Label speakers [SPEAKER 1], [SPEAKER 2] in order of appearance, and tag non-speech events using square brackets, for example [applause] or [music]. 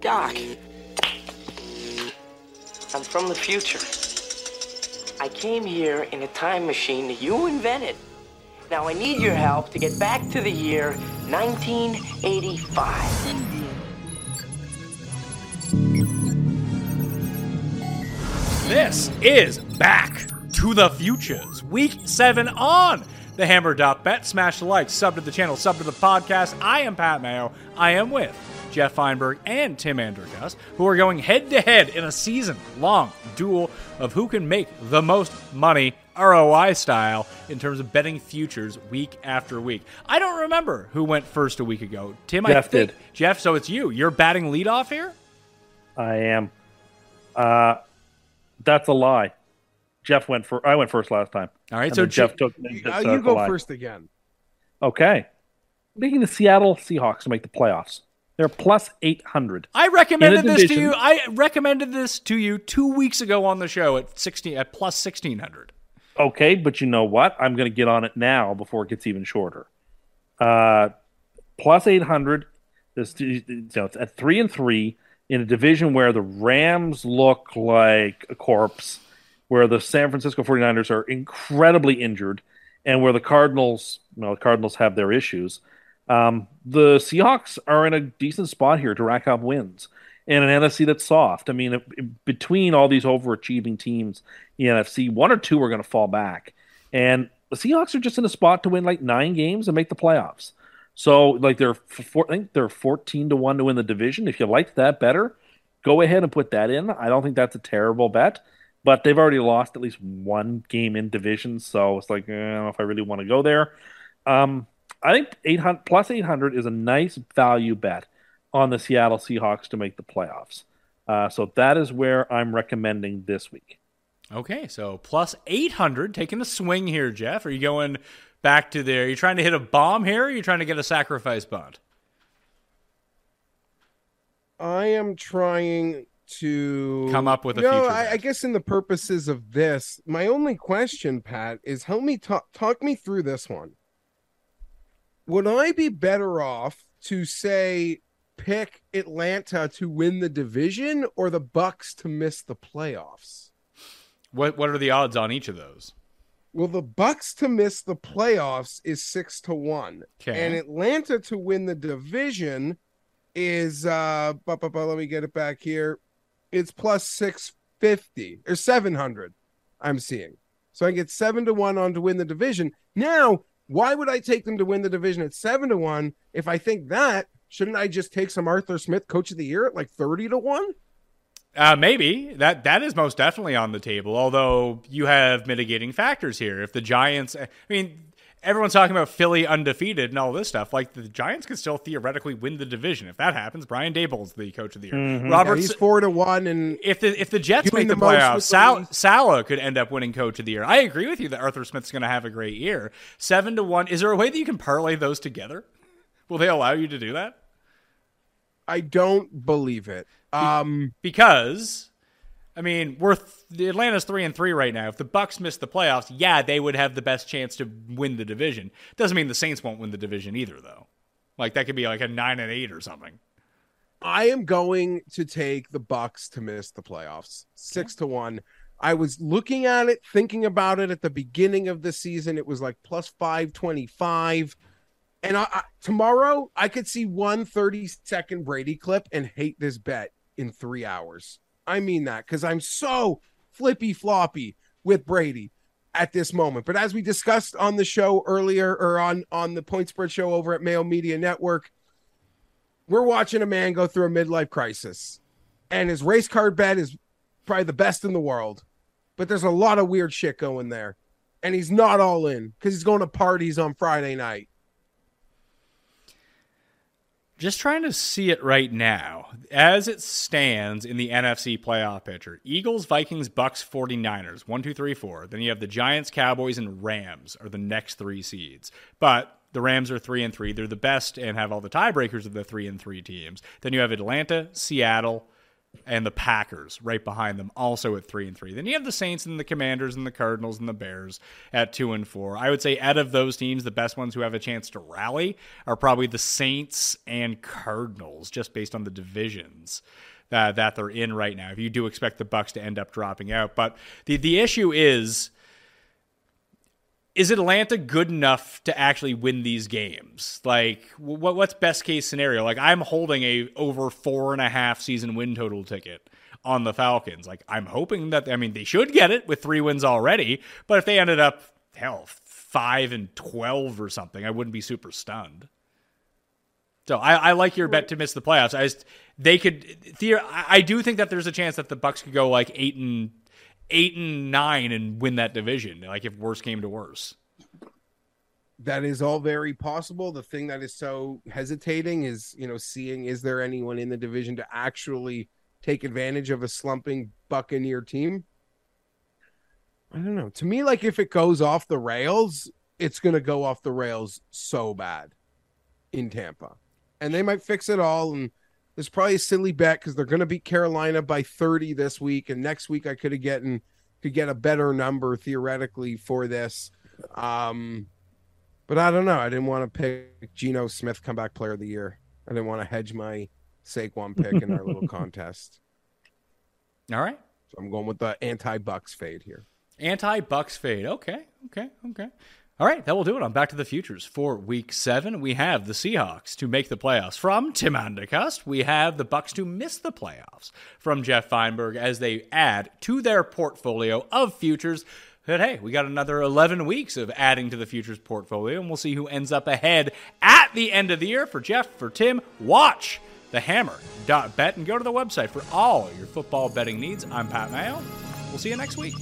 [SPEAKER 1] Doc, I'm from the future. I came here in a time machine that you invented. Now I need your help to get back to the year 1985.
[SPEAKER 2] This is Back to the Futures, week seven on the Hammer Dot Bet. Smash the like, sub to the channel, sub to the podcast. I am Pat Mayo. I am with Geoff Fienberg, and Tim Anderson, who are going head to head in a season long duel of who can make the most money ROI style in terms of betting futures week after week. I don't remember who went first a week ago. Tim,
[SPEAKER 3] Geoff
[SPEAKER 2] I think
[SPEAKER 3] did.
[SPEAKER 2] Geoff. So it's you. You're batting leadoff here.
[SPEAKER 3] I am. Uh, that's a lie. Geoff went for. I went first last time.
[SPEAKER 2] All right.
[SPEAKER 3] And
[SPEAKER 2] so
[SPEAKER 3] then Geoff
[SPEAKER 2] Je-
[SPEAKER 3] took.
[SPEAKER 4] You, uh, you go
[SPEAKER 3] lie.
[SPEAKER 4] first again.
[SPEAKER 3] Okay. Making the Seattle Seahawks to make the playoffs. They're plus eight hundred.
[SPEAKER 2] I recommended this to you. I recommended this to you two weeks ago on the show at sixteen at plus sixteen hundred.
[SPEAKER 3] Okay, but you know what? I'm going to get on it now before it gets even shorter. Uh, plus 800. This, you know, it's at three and three in a division where the Rams look like a corpse, where the San Francisco 49ers are incredibly injured, and where the Cardinals, well, the Cardinals have their issues. Um, the Seahawks are in a decent spot here to rack up wins in an NFC that's soft. I mean, if- between all these overachieving teams in NFC, one or two are going to fall back, and the Seahawks are just in a spot to win like nine games and make the playoffs. So, like, they're four, I think they're fourteen to one to win the division. If you liked that better, go ahead and put that in. I don't think that's a terrible bet, but they've already lost at least one game in division, so it's like eh, I don't know if I really want to go there. Um, I think eight hundred plus eight hundred is a nice value bet on the Seattle Seahawks to make the playoffs. Uh, so that is where I'm recommending this week.
[SPEAKER 2] Okay, so plus 800, taking a swing here, Geoff. Are you going back to there? Are you trying to hit a bomb here or are you trying to get a sacrifice bunt?
[SPEAKER 4] I am trying to
[SPEAKER 2] Come up with a
[SPEAKER 4] no,
[SPEAKER 2] future
[SPEAKER 4] I. I guess in the purposes of this, my only question, Pat, is help me talk talk me through this one. Would I be better off to say pick Atlanta to win the division or the Bucks to miss the playoffs?
[SPEAKER 2] What what are the odds on each of those?
[SPEAKER 4] Well, the Bucks to miss the playoffs is six to one,
[SPEAKER 2] Okay.
[SPEAKER 4] and Atlanta to win the division is uh, bu- bu- bu- let me get it back here. It's plus six fifty or seven hundred. I'm seeing, so I get seven to one on to win the division. Now, why would I take them to win the division at seven to one if I think that? Shouldn't I just take some Arthur Smith Coach of the Year at like thirty to one?
[SPEAKER 2] Uh, maybe that that is most definitely on the table. Although you have mitigating factors here. If the Giants, I mean, everyone's talking about Philly undefeated and all this stuff. Like the Giants could still theoretically win the division if that happens. Brian Daboll's the coach of the year.
[SPEAKER 3] Mm-hmm.
[SPEAKER 4] Yeah, he's four to one, and
[SPEAKER 2] if the if the Jets make the,
[SPEAKER 4] the
[SPEAKER 2] playoffs, Sal. Saleh could end up winning Coach of the Year. I agree with you that Arthur Smith's going to have a great year. Seven to one. Is there a way that you can parlay those together? Will they allow you to do that?
[SPEAKER 4] I don't believe it. Um.
[SPEAKER 2] because I mean, we're th- the Atlanta's three and three right now. If the Bucks miss the playoffs, yeah, they would have the best chance to win the division. Doesn't mean the Saints won't win the division either, though. Like that could be like a nine and eight or something.
[SPEAKER 4] I am going to take the Bucks to miss the playoffs. Six to one. I was looking at it, thinking about it at the beginning of the season. It was like plus five twenty five. And I, I, tomorrow I could see one 30 second Brady clip and hate this bet in three hours. I mean that because I'm so flippy floppy with Brady at this moment. But as we discussed on the show earlier or on on the Point Spread show over at Mayo Media Network, we're watching a man go through a midlife crisis, and his race card bet is probably the best in the world. But there's a lot of weird shit going there, and he's not all in because he's going to parties on Friday night.
[SPEAKER 2] Just trying to see it right now. As it stands in the NFC playoff picture Eagles, Vikings, Bucks, 49ers, 1, 2, 3, 4. Then you have the Giants, Cowboys, and Rams are the next three seeds. But the Rams are 3 and 3. They're the best and have all the tiebreakers of the 3 and 3 teams. Then you have Atlanta, Seattle, and the Packers right behind them, also at three and three. Then you have the Saints and the Commanders and the Cardinals and the Bears at two and four. I would say out of those teams, the best ones who have a chance to rally are probably the Saints and Cardinals, just based on the divisions. that that they're in right now. If you do expect the Bucks to end up dropping out, but the the issue is is Atlanta good enough to actually win these games? Like, what what's best case scenario? Like, I'm holding a over four and a half season win total ticket on the Falcons. Like, I'm hoping that I mean they should get it with three wins already, but if they ended up hell five and twelve or something, I wouldn't be super stunned. So I, I like your bet to miss the playoffs. I just they could. I do think that there's a chance that the Bucks could go like eight and eight and nine and win that division. Like if worse came to worse.
[SPEAKER 4] That is all very possible. The thing that is so hesitating is, you know, seeing is there anyone in the division to actually take advantage of a slumping Buccaneer team? I don't know. To me, like if it goes off the rails, it's going to go off the rails so bad in Tampa. And they might fix it all. And there's probably a silly bet because they're going to beat Carolina by 30 this week. And next week, I could have gotten could get a better number theoretically for this. Um, but I don't know. I didn't want to pick Geno Smith comeback player of the year. I didn't want to hedge my Saquon pick in our little [laughs] contest.
[SPEAKER 2] All right.
[SPEAKER 4] So I'm going with the anti Bucks fade here.
[SPEAKER 2] Anti Bucks fade. Okay. Okay. Okay. All right, that will do it on Back to the Futures for Week Seven. We have the Seahawks to make the playoffs from Tim Anderson. We have the Bucks to miss the playoffs from Geoff Fienberg as they add to their portfolio of futures. But hey, we got another 11 weeks of adding to the futures portfolio, and we'll see who ends up ahead at the end of the year. For Geoff, for Tim, watch the hammer.bet and go to the website for all your football betting needs. I'm Pat Mayo. We'll see you next week.